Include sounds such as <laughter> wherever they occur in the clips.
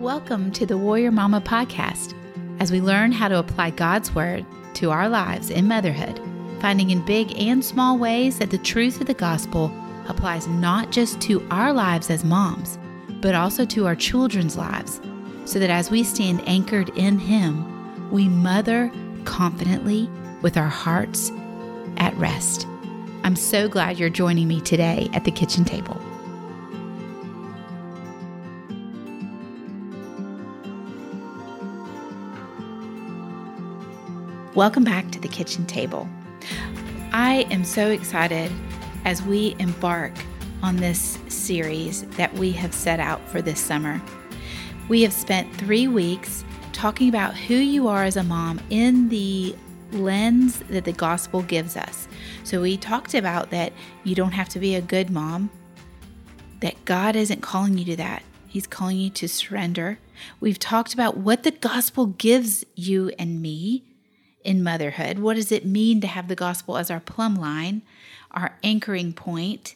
Welcome to the Warrior Mama podcast as we learn how to apply God's Word to our lives in motherhood, finding in big and small ways that the truth of the gospel applies not just to our lives as moms, but also to our children's lives, so that as we stand anchored in Him, we mother confidently with our hearts at rest. I'm so glad you're joining me today at the kitchen table. Welcome back to the kitchen table. I am so excited as we embark on this series that we have set out for this summer. We have spent three weeks talking about who you are as a mom in the lens that the gospel gives us. So, we talked about that you don't have to be a good mom, that God isn't calling you to that. He's calling you to surrender. We've talked about what the gospel gives you and me in motherhood. What does it mean to have the gospel as our plumb line, our anchoring point?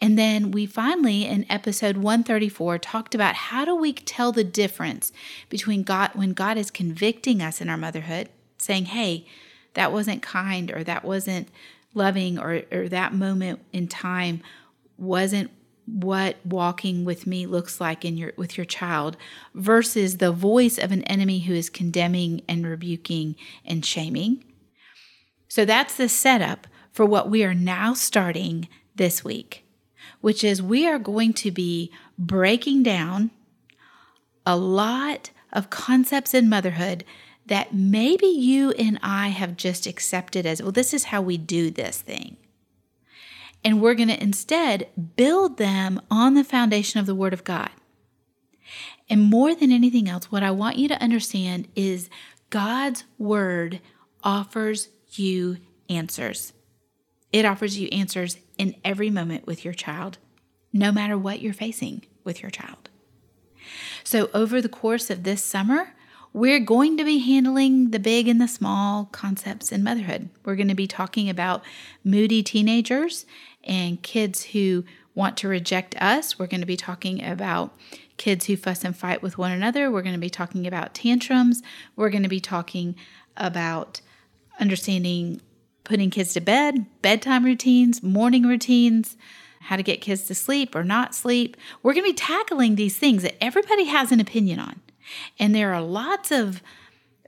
And then we finally, in episode 134, talked about how do we tell the difference between God when God is convicting us in our motherhood, saying, hey, that wasn't kind or that wasn't loving or, or that moment in time wasn't what walking with me looks like in your with your child versus the voice of an enemy who is condemning and rebuking and shaming. So that's the setup for what we are now starting this week, which is we are going to be breaking down a lot of concepts in motherhood that maybe you and I have just accepted as well, this is how we do this thing. And we're going to instead build them on the foundation of the Word of God. And more than anything else, what I want you to understand is God's Word offers you answers. It offers you answers in every moment with your child, no matter what you're facing with your child. So, over the course of this summer, we're going to be handling the big and the small concepts in motherhood. We're going to be talking about moody teenagers and kids who want to reject us. We're going to be talking about kids who fuss and fight with one another. We're going to be talking about tantrums. We're going to be talking about understanding putting kids to bed, bedtime routines, morning routines, how to get kids to sleep or not sleep. We're going to be tackling these things that everybody has an opinion on. And there are lots of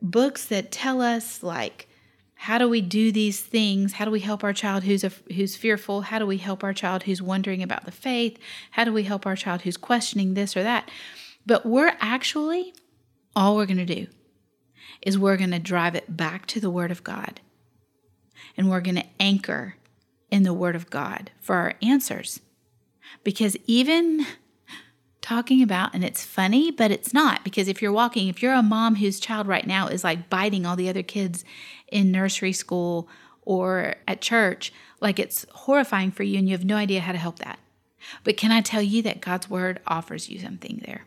books that tell us, like, how do we do these things? How do we help our child who's a, who's fearful? How do we help our child who's wondering about the faith? How do we help our child who's questioning this or that? But we're actually all we're going to do is we're going to drive it back to the word of God. And we're going to anchor in the word of God for our answers. Because even talking about and it's funny but it's not because if you're walking if you're a mom whose child right now is like biting all the other kids in nursery school or at church like it's horrifying for you and you have no idea how to help that but can i tell you that god's word offers you something there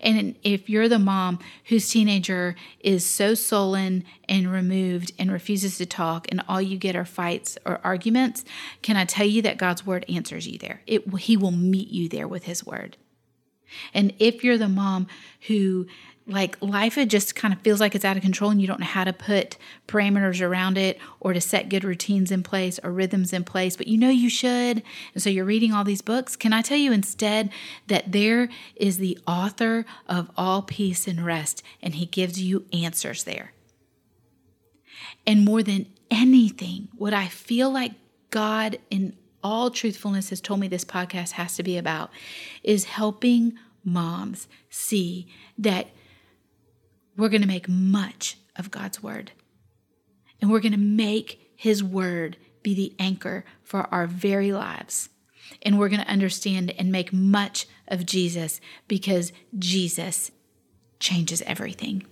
and if you're the mom whose teenager is so sullen and removed and refuses to talk, and all you get are fights or arguments, can I tell you that God's word answers you there? It, he will meet you there with his word. And if you're the mom who like life it just kind of feels like it's out of control and you don't know how to put parameters around it or to set good routines in place or rhythms in place but you know you should. And so you're reading all these books. Can i tell you instead that there is the author of all peace and rest and he gives you answers there. And more than anything what i feel like god in all truthfulness has told me this podcast has to be about is helping moms see that we're going to make much of God's word. And we're going to make his word be the anchor for our very lives. And we're going to understand and make much of Jesus because Jesus changes everything.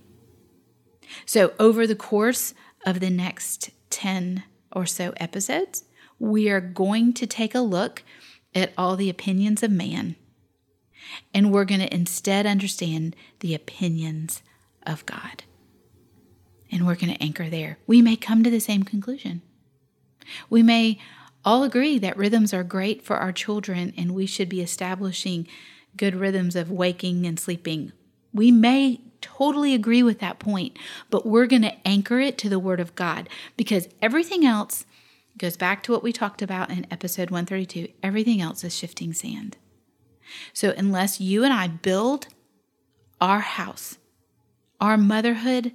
So, over the course of the next 10 or so episodes, we are going to take a look at all the opinions of man. And we're going to instead understand the opinions of God. And we're going to anchor there. We may come to the same conclusion. We may all agree that rhythms are great for our children and we should be establishing good rhythms of waking and sleeping. We may totally agree with that point, but we're going to anchor it to the Word of God because everything else goes back to what we talked about in episode 132. Everything else is shifting sand. So, unless you and I build our house, our motherhood,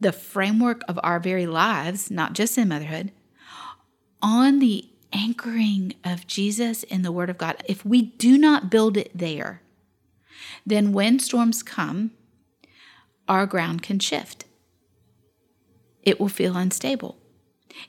the framework of our very lives, not just in motherhood, on the anchoring of Jesus in the Word of God, if we do not build it there, then when storms come, our ground can shift. It will feel unstable.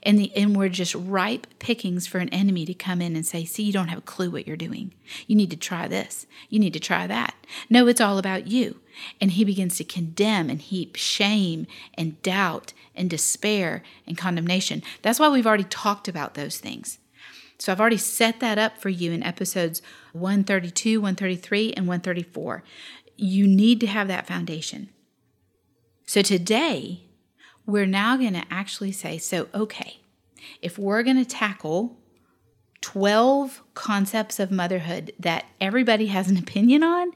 And, the, and we're just ripe pickings for an enemy to come in and say, See, you don't have a clue what you're doing. You need to try this. You need to try that. No, it's all about you. And he begins to condemn and heap shame and doubt and despair and condemnation. That's why we've already talked about those things. So I've already set that up for you in episodes 132, 133, and 134. You need to have that foundation. So today, we're now going to actually say so, okay, if we're going to tackle 12 concepts of motherhood that everybody has an <laughs> opinion on,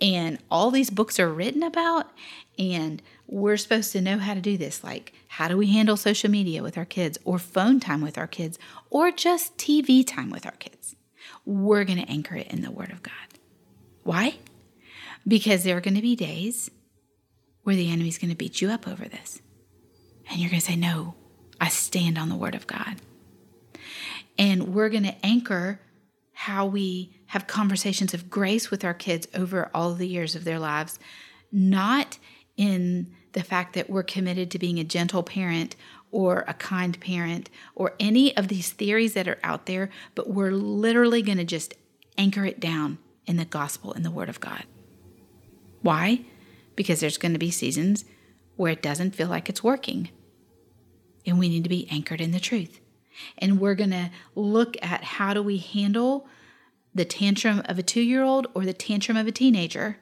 and all these books are written about, and we're supposed to know how to do this. Like, how do we handle social media with our kids, or phone time with our kids, or just TV time with our kids? We're going to anchor it in the Word of God. Why? Because there are going to be days where the enemy's going to beat you up over this. And you're going to say, No, I stand on the Word of God. And we're going to anchor how we have conversations of grace with our kids over all the years of their lives, not in the fact that we're committed to being a gentle parent or a kind parent or any of these theories that are out there, but we're literally going to just anchor it down in the gospel and the word of God. Why? Because there's going to be seasons where it doesn't feel like it's working. And we need to be anchored in the truth. And we're going to look at how do we handle the tantrum of a two year old or the tantrum of a teenager.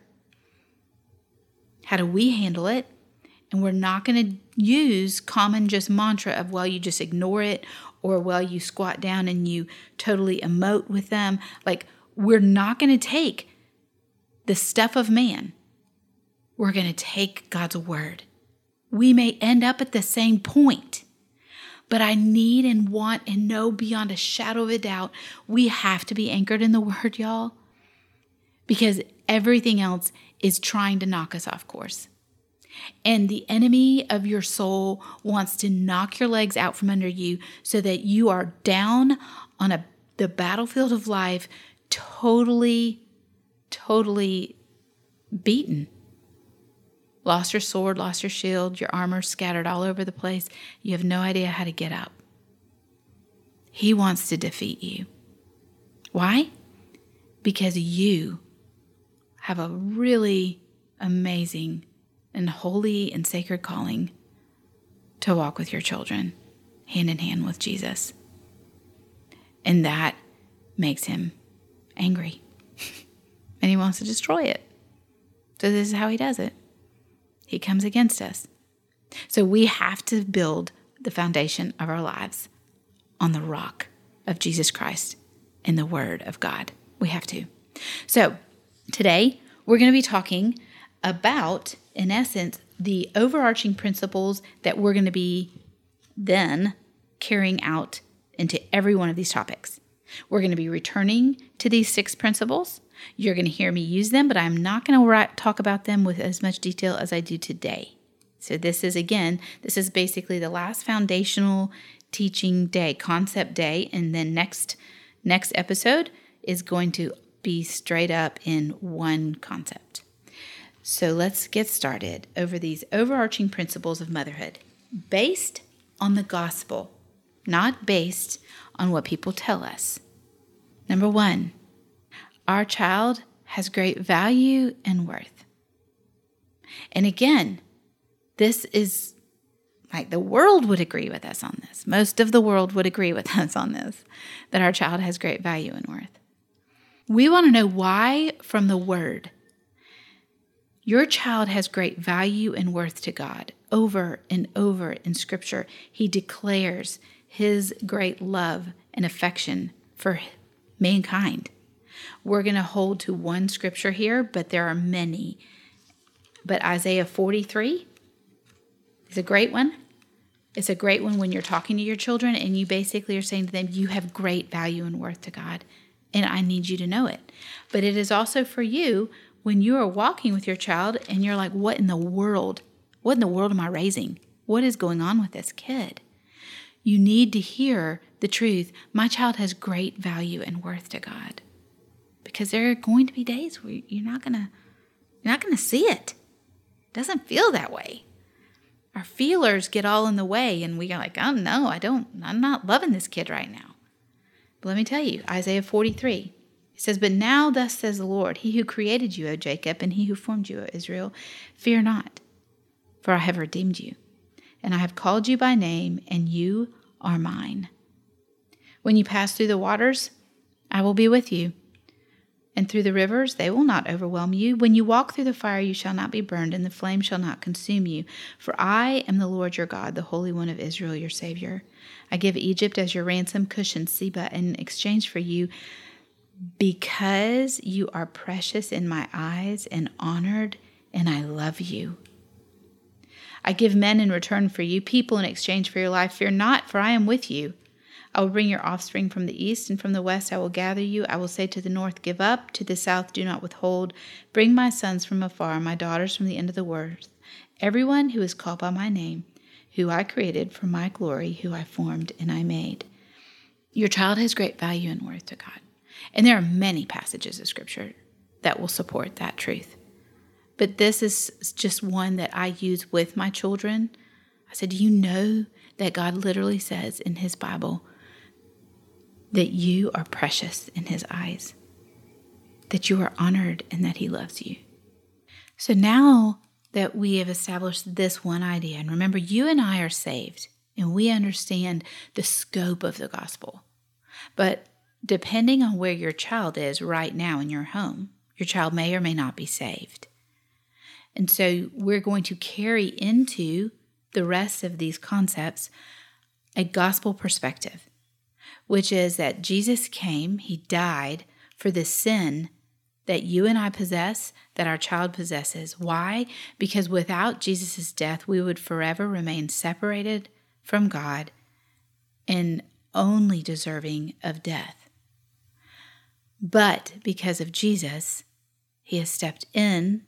How do we handle it? And we're not going to use common just mantra of, well, you just ignore it or, well, you squat down and you totally emote with them. Like, we're not going to take the stuff of man. We're going to take God's word. We may end up at the same point but I need and want and know beyond a shadow of a doubt we have to be anchored in the <laughs> Word, y'all, because everything else is trying to knock us off course. And the enemy of your soul wants to knock your legs out from under you so that you are down on a, the battlefield of life, totally, totally beaten lost your sword, lost your shield, your armor scattered all over the place. You have no idea how to get up. He wants to defeat you. Why? Because you have a really amazing and holy and sacred calling to walk with your children hand in hand with Jesus. And that makes him angry. <laughs> and he wants to destroy it. So, this is how he does it. He comes against us. So we have to build the foundation of our lives on the rock of Jesus Christ in the Word of God. We have to. So today we're going to be talking about, in essence, the overarching principles that we're going to be then carrying out into every one of these topics. We're going to be returning to these six principles you're going to hear me use them, but I'm not going to talk about them with as much detail as I do today. So, this is again, this is basically the last foundational teaching day, concept day, and then next next episode is going to be straight up in one concept. So, let's get started over these overarching principles of motherhood based on the gospel, not based on what people tell us. Number 1, our child has great value and worth. And again, this is like the world would agree with us on this. Most of the world would agree with <laughs> us on this that our child has great value and worth. We want to know why from the word. Your child has great value and worth to God. Over and over in Scripture, He declares His great love and affection for mankind. We're going to hold to one scripture here, but there are many. But Isaiah 43 is a great one. It's a great one when you're talking to your children and you basically are saying to them, You have great value and worth to God, and I need you to know it. But it is also for you when you are walking with your child and you're like, What in the world? What in the world am I raising? What is going on with this kid? You need to hear the truth. My child has great value and worth to God. Because there are going to be days where you're not gonna you're not gonna see it. It doesn't feel that way our feelers get all in the way and we are like, oh no, I don't, I'm not loving this kid right now. But let me tell you, Isaiah 43, it says, But now thus says the Lord, He who created you, O Jacob, and He who formed you, O Israel, fear not, for I have redeemed you, and I have called you by name, and you are mine. When you pass through the waters, I will be with you and through the rivers they will not overwhelm you. When you walk through the fire, you shall not be burned, and the flame shall not consume you. For I am the Lord your God, the Holy One of Israel, your Savior. I give Egypt as your ransom, Cush and Seba in exchange for you, because you are precious in my eyes and honored, and I love you. I give men in return for you, people in exchange for your life. Fear not, for I am with you. I will bring your offspring from the east, and from the west I will gather you. I will say to the north, Give up, to the south, do not withhold. Bring my sons from afar, my daughters from the end of the earth. Everyone who is called by my name, who I created for my glory, who I formed and I made. Your child has great value and worth to God. And there are many passages of Scripture that will support that truth. But this is just one that I use with my children. I said, Do you know that God literally says in His Bible, that you are precious in His eyes, that you are honored, and that He loves you. So now that we have established this one idea, and remember, you and I are saved, and we understand the scope of the gospel. But depending on where your child is right now in your home, your child may or may not be saved. And so we're going to carry into the rest of these concepts a gospel perspective which is that Jesus came, he died for the sin that you and I possess, that our child possesses. Why? Because without Jesus' death, we would forever remain separated from God and only deserving of death. But because of Jesus, he has stepped in,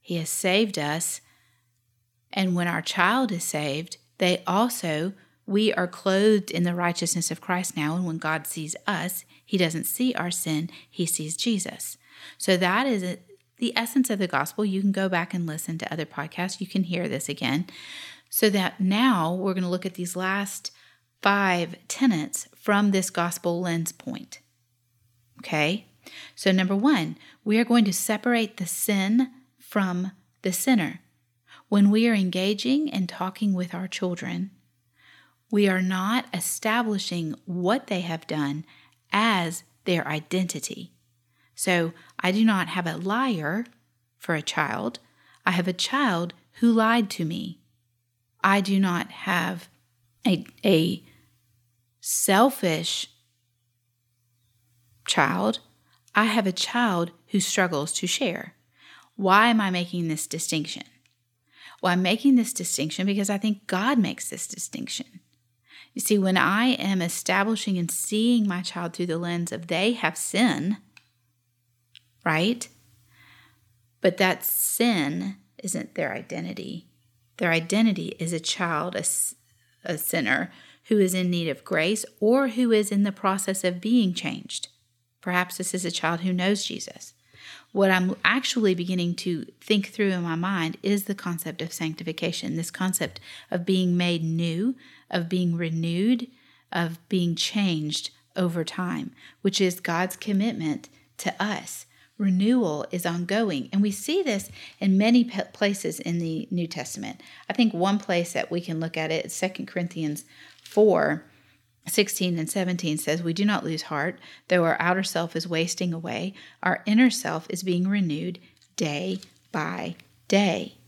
he has saved us, and when our child is saved, they also we are clothed in the righteousness of Christ now, and when God sees us, he doesn't see our sin, he sees Jesus. So that is the essence of the gospel. You can go back and listen to other podcasts, you can hear this again. So that now we're going to look at these last five tenets from this gospel lens point. Okay? So, number one, we are going to separate the sin from the sinner. When we are engaging and talking with our children, we are not establishing what they have done as their identity. So I do not have a liar for a child. I have a child who lied to me. I do not have a, a selfish child. I have a child who struggles to share. Why am I making this distinction? Well, I'm making this distinction because I think God makes this distinction. You see, when I am establishing and seeing my child through the lens of they have sin, right? But that sin isn't their identity. Their identity is a child, a, a sinner who is in need of grace or who is in the process of being changed. Perhaps this is a child who knows Jesus. What I'm actually beginning to think through in my mind is the concept of sanctification, this concept of being made new, of being renewed, of being changed over time, which is God's commitment to us. Renewal is ongoing. And we see this in many places in the New Testament. I think one place that we can look at it is 2 Corinthians 4 16 and 17 says, We do not lose heart, though our outer self is wasting away, our inner self is being renewed day by day.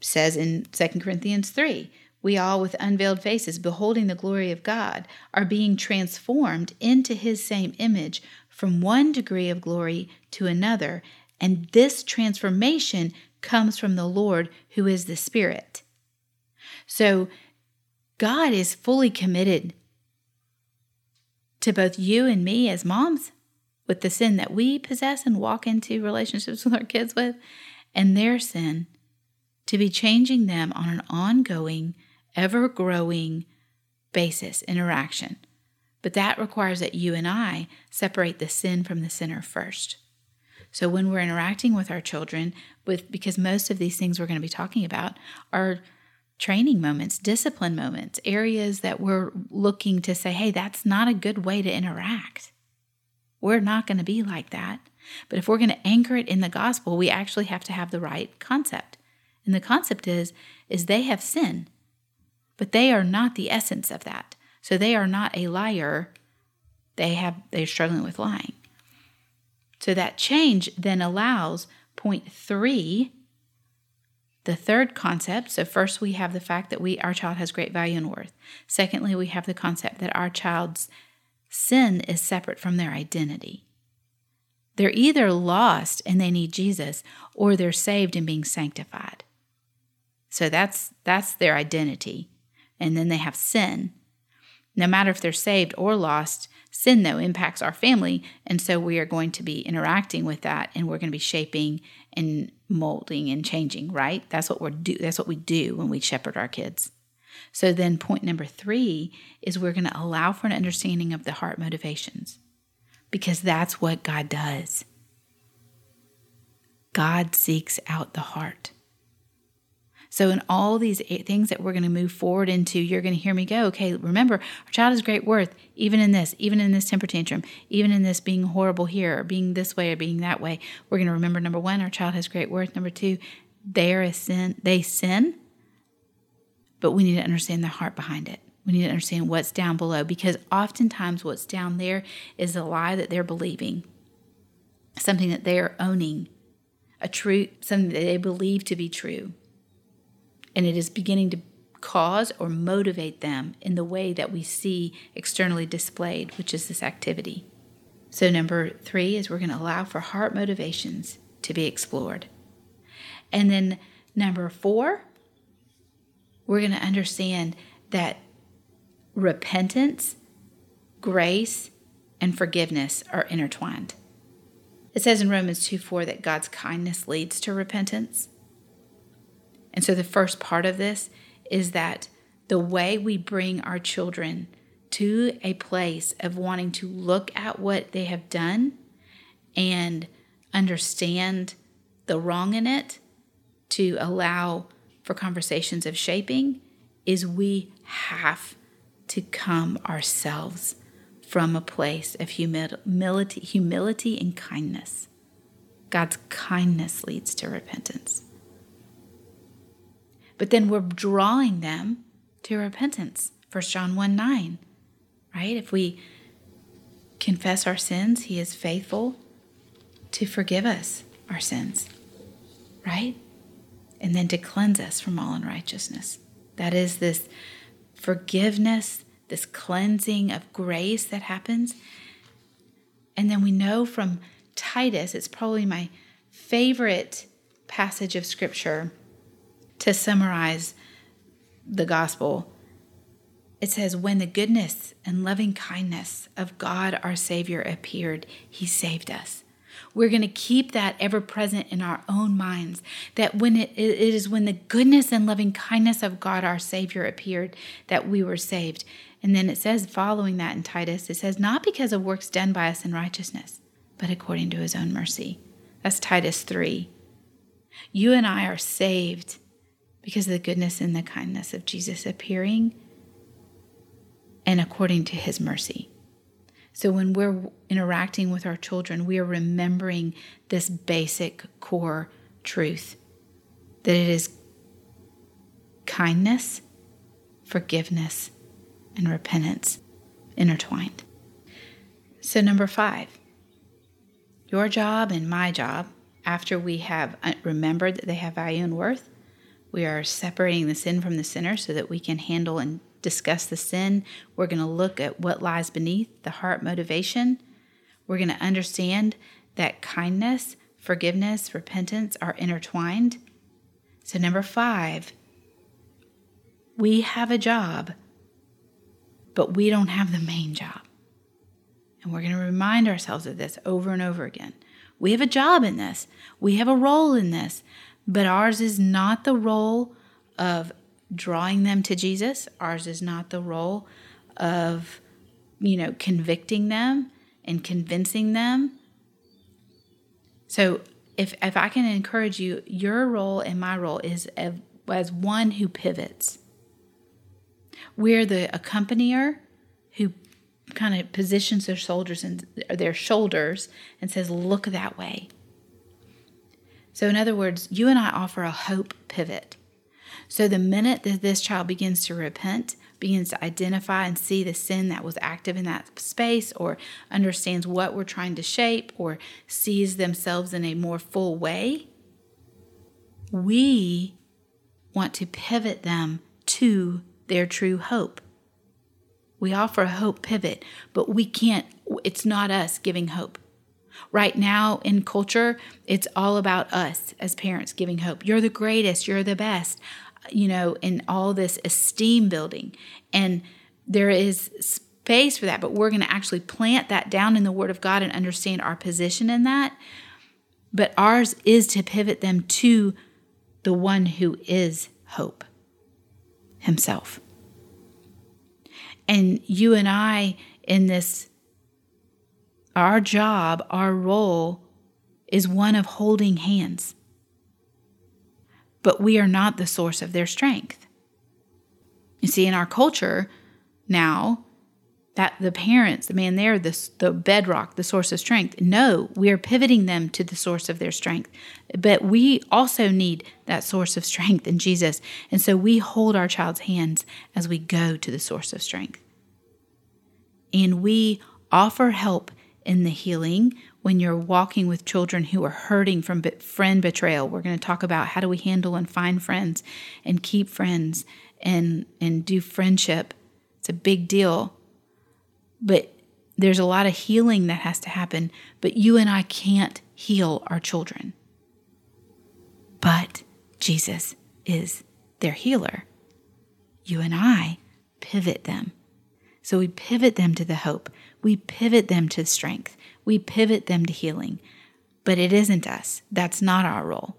says in 2 Corinthians 3, we all, with unveiled faces, beholding the glory of God, are being transformed into his same image from one degree of glory to another, and this transformation comes from the Lord who is the Spirit. So, God is fully committed to both you and me as moms with the sin that we possess and walk into relationships <laughs> with our kids with, and their sin, to be changing them on an ongoing, ever growing basis interaction. But that requires that you and I separate the sin from the sinner first. So when we're interacting with our children, with because most of these things we're going to be talking about are training moments, discipline moments, areas that we're looking to say, hey, that's not a good way to interact. We're not going to be like that. But if we're going to anchor it in the gospel, we actually have to have the right concept. And the concept is is they have sin, but they are not the essence of that. So they are not a liar. They have they're struggling with lying. So that change then allows point 3 the third concept, so first we have the fact that we our child has great value and worth. Secondly, we have the concept that our child's sin is separate from their identity. They're either lost and they need Jesus or they're saved and being sanctified. So that's that's their identity. And then they have sin. No matter if they're saved or lost, sin though impacts our family and so we are going to be interacting with that and we're going to be shaping and molding and changing, right? That's what we're do that's what we do when we shepherd our kids. So then point number 3 is we're going to allow for an understanding of the heart motivations because that's what God does. God seeks out the heart. So, in all these things that we're going to move forward into, you're going to hear me go, okay, remember, our child has great worth, even in this, even in this temper tantrum, even in this being horrible here, or being this way, or being that way. We're going to remember number one, our child has great worth. Number two, they are sin, they sin, but we need to understand the heart behind it. We need to understand what's down below because oftentimes what's down there is a lie that they're believing, something that they are owning, a truth, something that they believe to be true and it is beginning to cause or motivate them in the way that we see externally displayed, which is this activity. So, number three is we're going to allow for heart motivations to be explored. And then, number four, we're going to understand that repentance, grace, and forgiveness are intertwined. It says in Romans 2 4 that God's kindness leads to repentance. And so the first part of this is that the way we bring our children to a place of wanting to look at what they have done and understand the wrong in it to allow for conversations of shaping is we have to come ourselves from a place of humility, humility and kindness. God's kindness leads to repentance but then we're drawing them to repentance. 1 John 1 9, right? If we confess our sins, he is faithful to forgive us our sins, right? And then to cleanse us from all unrighteousness. That is this forgiveness, this cleansing of grace that happens. And then we know from Titus, it's probably my favorite passage of scripture to summarize the gospel, it says, When the goodness and loving kindness of God our Savior appeared, He saved us. We're going to keep that ever present in our own minds. That when it, it is when the goodness and loving kindness of God our Savior appeared that we were saved. And then it says, following that in Titus, it says, Not because of works done by us in righteousness, but according to His own mercy. That's Titus 3. You and I are saved because of the goodness and the kindness of Jesus appearing and according to his mercy. So when we're interacting with our children, we are remembering this basic core truth that it is kindness, forgiveness, and repentance intertwined. So, number five, your job and my job, after we have uh, remembered that they have value and worth, we are separating the sin from the sinner so that we can handle and discuss the sin. We're going to look at what lies beneath the heart motivation. We're going to understand that kindness, forgiveness, repentance are intertwined. So, number five, we have a job, but we don't have the main job. And we're going to remind ourselves of this over and over again. We have a job in this, we have a role in this, but ours is not the role of drawing them to Jesus. Ours is not the role of, you know, convicting them and convincing them. So, if, if I can encourage you, your role and my role is as one who pivots. We're the accompanier who kind of positions their shoulders and their shoulders and says, "Look that way." So, in other words, you and I offer a hope pivot. So, the minute that this child begins to repent, begins to identify and see the sin that was active in that space, or understands what we're trying to shape, or sees themselves in a more full way, we want to pivot them to their true hope. We offer a hope pivot, but we can't, it's not us giving hope. Right now in culture, it's all about us as parents giving hope. You're the greatest, you're the best, you know, in all this esteem building. And there is space for that, but we're going to actually plant that down in the Word of God and understand our position in that. But ours is to pivot them to the one who is hope himself. And you and I, in this, our job, our role is one of holding hands. But we are not the source of their strength. You see, in our culture now, that the parents, the man there, the, the bedrock, the source of strength. No, we are pivoting them to the source of their strength. But we also need that source of strength in Jesus. And so we hold our child's hands as we go to the source of strength. And we offer help in the healing when you're walking with children who are hurting from friend betrayal. We're going to talk about how do we handle and find friends and keep friends and and do friendship. It's a big deal but there's a lot of healing that has to happen. But you and I can't heal our children. But Jesus is their healer. You and I pivot them. So we pivot them to the hope. We pivot them to strength. We pivot them to healing. But it isn't us. That's not our role.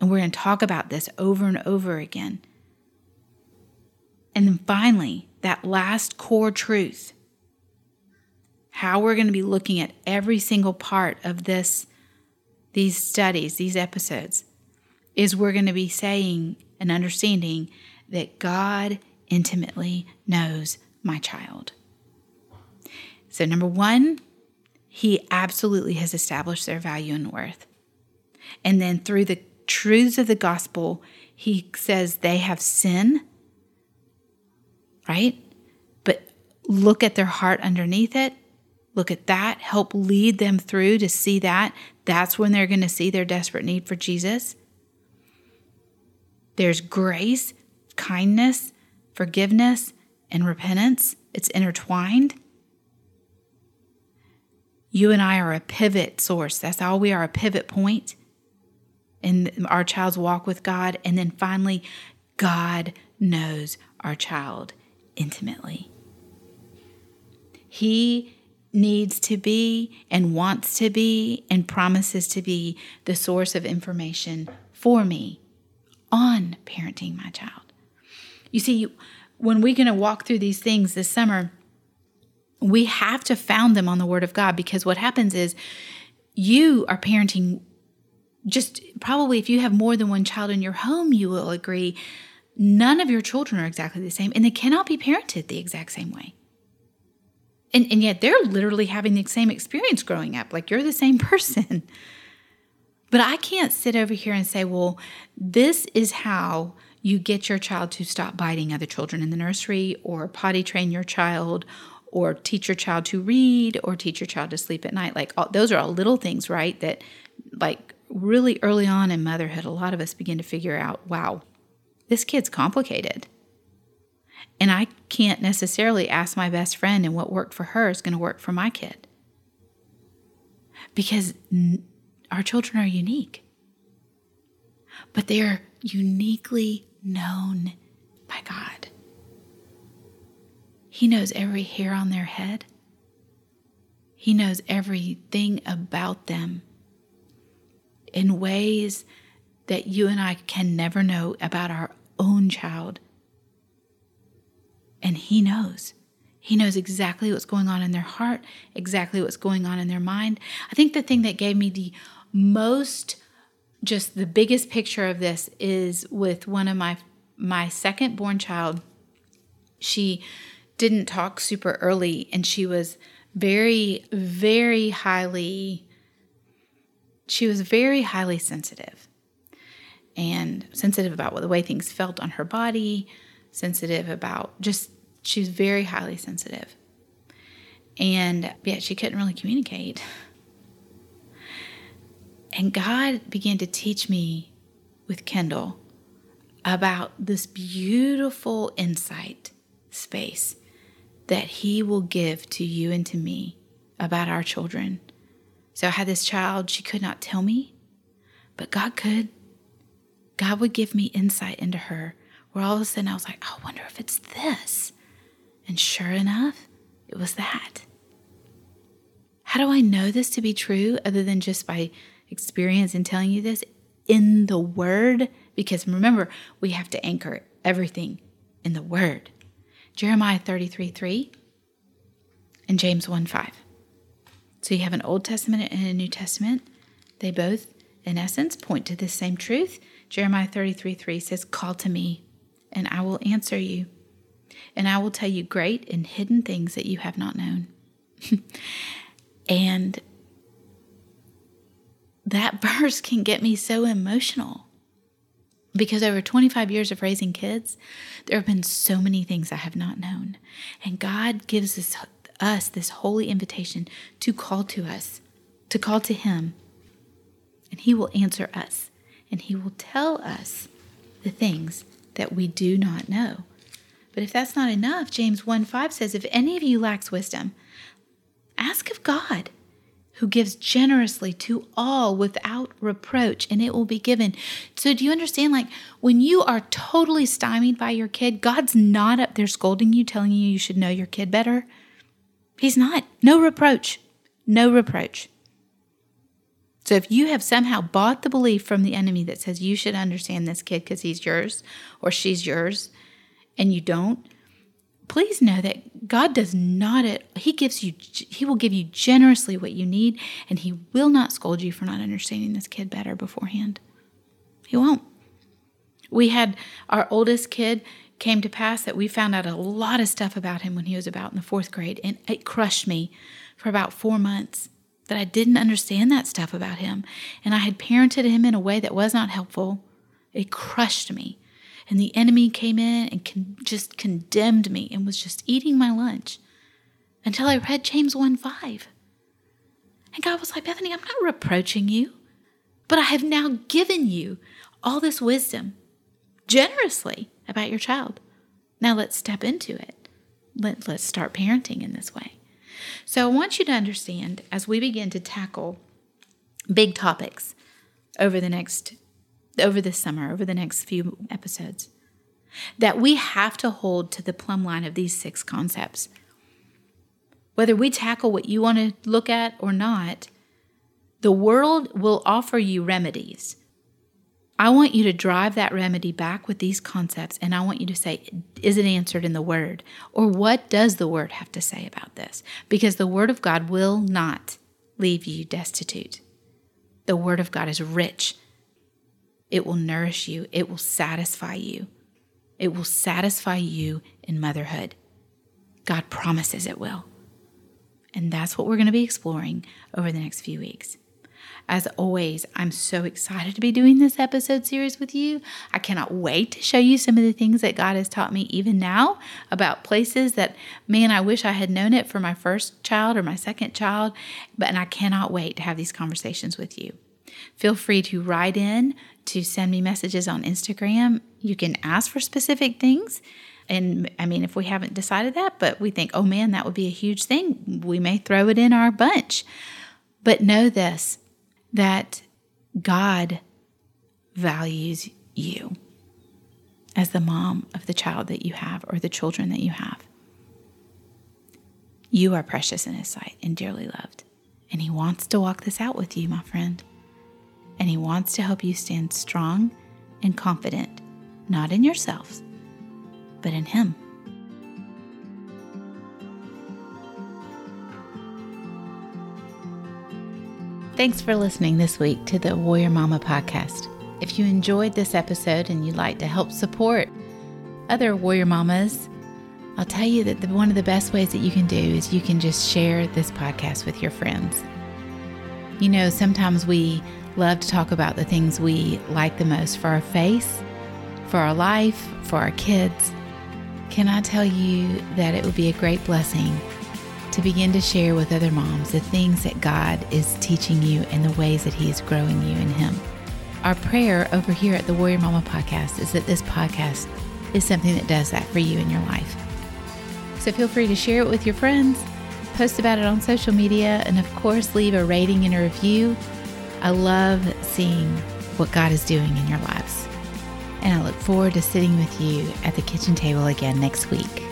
And we're going to talk about this over and over again. And then finally, that last core truth how we're going to be looking at every single part of this these studies, these episodes, is we're going to be saying and understanding that God intimately knows my child. So, number one, He absolutely has established their value and worth. And then through the truths of the gospel, He says they have sin, right? But look at their heart underneath it look at that, help lead them through to see that. That's when they're going to see their desperate need for Jesus. There's grace, kindness, forgiveness, and repentance. It's intertwined. You and I are a pivot source. That's all we are a pivot point in our child's walk with God. And then finally, God knows our child intimately. He needs to be and wants to be and promises to be the source of information for me on parenting my child. You see, when we're going to walk through these things this summer, we have to found them on the Word of God because what happens is you are parenting just probably if you have more than one child in your home, you will agree none of your children are exactly the same and they cannot be parented the exact same way. And, and yet they're literally having the same experience growing up. Like you're the same <laughs> person. But I can't sit over here and say, well, this is how you get your child to stop biting other children in the nursery or potty train your child or teach your child to read or teach your child to sleep at night. Like all, those are all little things, right? That like really early on in motherhood, a lot of us begin to figure out, wow, this kid's complicated. And I can't necessarily ask my best friend and what worked for her is going to work for my kid. because our children are unique, but they are uniquely known by God. He knows every hair on their head. He knows everything about them in ways that you and I can never know about our own child. And He knows. He knows exactly what's going on in their heart, exactly what's going on in their mind. I think the thing that gave me the most just the biggest picture of this is with one of my my second born child. She didn't talk super early and she was very very highly she was very highly sensitive and sensitive about the way things felt on her body, sensitive about just, she was very highly sensitive. And yet she couldn't really communicate. And God began to teach me with Kendall about this beautiful insight space that He will give to you and to me about our children. So I had this child, she could not tell me, but God could. God would give me insight into her where all of a sudden I was like, oh, I wonder if it's this. And sure enough, it was that. How do I know this to be true other than just by experience and telling you this? In the Word, because remember, we have to anchor everything in the Word. Jeremiah 33 3 and James 1 5. So you have an Old Testament and a New Testament. They both, in essence, point to the same truth Jeremiah 33 3 says, Call to me, and I will answer you, and I will tell you great and hidden things that you have not known. <laughs> and that <laughs> verse can get me so emotional because over 25 years of raising kids, there have been so many things I have not known. And God gives us, us this holy invitation to call to us, to call to Him, and He will answer us and He will tell us the things that we do not know. But if that's not enough, James 1 5 says, If any of you lacks wisdom, ask of God, who gives generously to all without reproach, and it will be given. So, do you understand? Like, when you are totally stymied by your kid, God's not up there scolding you, telling you you should know your kid better. He's not. No reproach. No reproach. So if you have somehow bought the belief from the enemy that says you should understand this kid because he's yours or she's yours and you don't, please know that God does not he gives you he will give you generously what you need and he will not scold you for not understanding this kid better beforehand. He won't. We had our oldest kid came to pass that we found out a lot of stuff about him when he was about in the 4th grade and it crushed me for about 4 months that I didn't understand that stuff about him. And I had parented him in a way that was not helpful. It crushed me. And the enemy came in and con- just condemned me and was just eating my lunch until I read James 1 5. And God was like, Bethany, I'm not reproaching you, but I have now given you all this wisdom generously about your child. Now let's step into it. Let, let's start parenting in this way. So I want you to understand as we begin to tackle big topics over the next over this summer, over the next few episodes, that we have to hold to the plumb line of these six concepts. Whether we tackle what you want to look at or not, the world will offer you remedies I want you to drive that remedy back with these concepts, and I want you to say, is it answered in the Word? Or what does the Word have to say about this? Because the Word of God will not leave you destitute. The Word of God is rich, it will nourish you, it will satisfy you. It will satisfy you in motherhood. God promises it will. And that's what we're going to be exploring over the next few weeks. As always, I'm so excited to be doing this episode series with you. I cannot wait to show you some of the things that God has taught me even now about places that, man, I wish I had known it for my first child or my second child, but and I cannot wait to have these conversations with you. Feel free to write in, to send me messages on Instagram. You can ask for specific things. And I mean, if we haven't decided that, but we think, oh man, that would be a huge thing, we may throw it in our bunch. But know this that God values you as the mom of the child that you have or the children that you have. You are precious in His sight and dearly loved. And He wants to walk this out with you, my friend. And He wants to help you stand strong and confident, not in yourselves, but in Him. Thanks for listening this week to the Warrior Mama podcast. If you enjoyed this episode and you'd like to help support other Warrior Mamas, I'll tell you that the, one of the best ways that you can do is you can just share this podcast with your friends. You know, sometimes we love to talk about the things we like the most for our face, for our life, for our kids. Can I tell you that it would be a great blessing to begin to share with other moms the things that God is teaching you and the ways that He is growing you in Him? Our prayer over here at the Warrior Mama podcast is that this podcast is something that does that for you in your life. So feel free to share it with your friends, post about it on social media, and of course, leave a rating and a review. I love seeing what God is doing in your lives. And I look forward to sitting with you at the kitchen table again next week.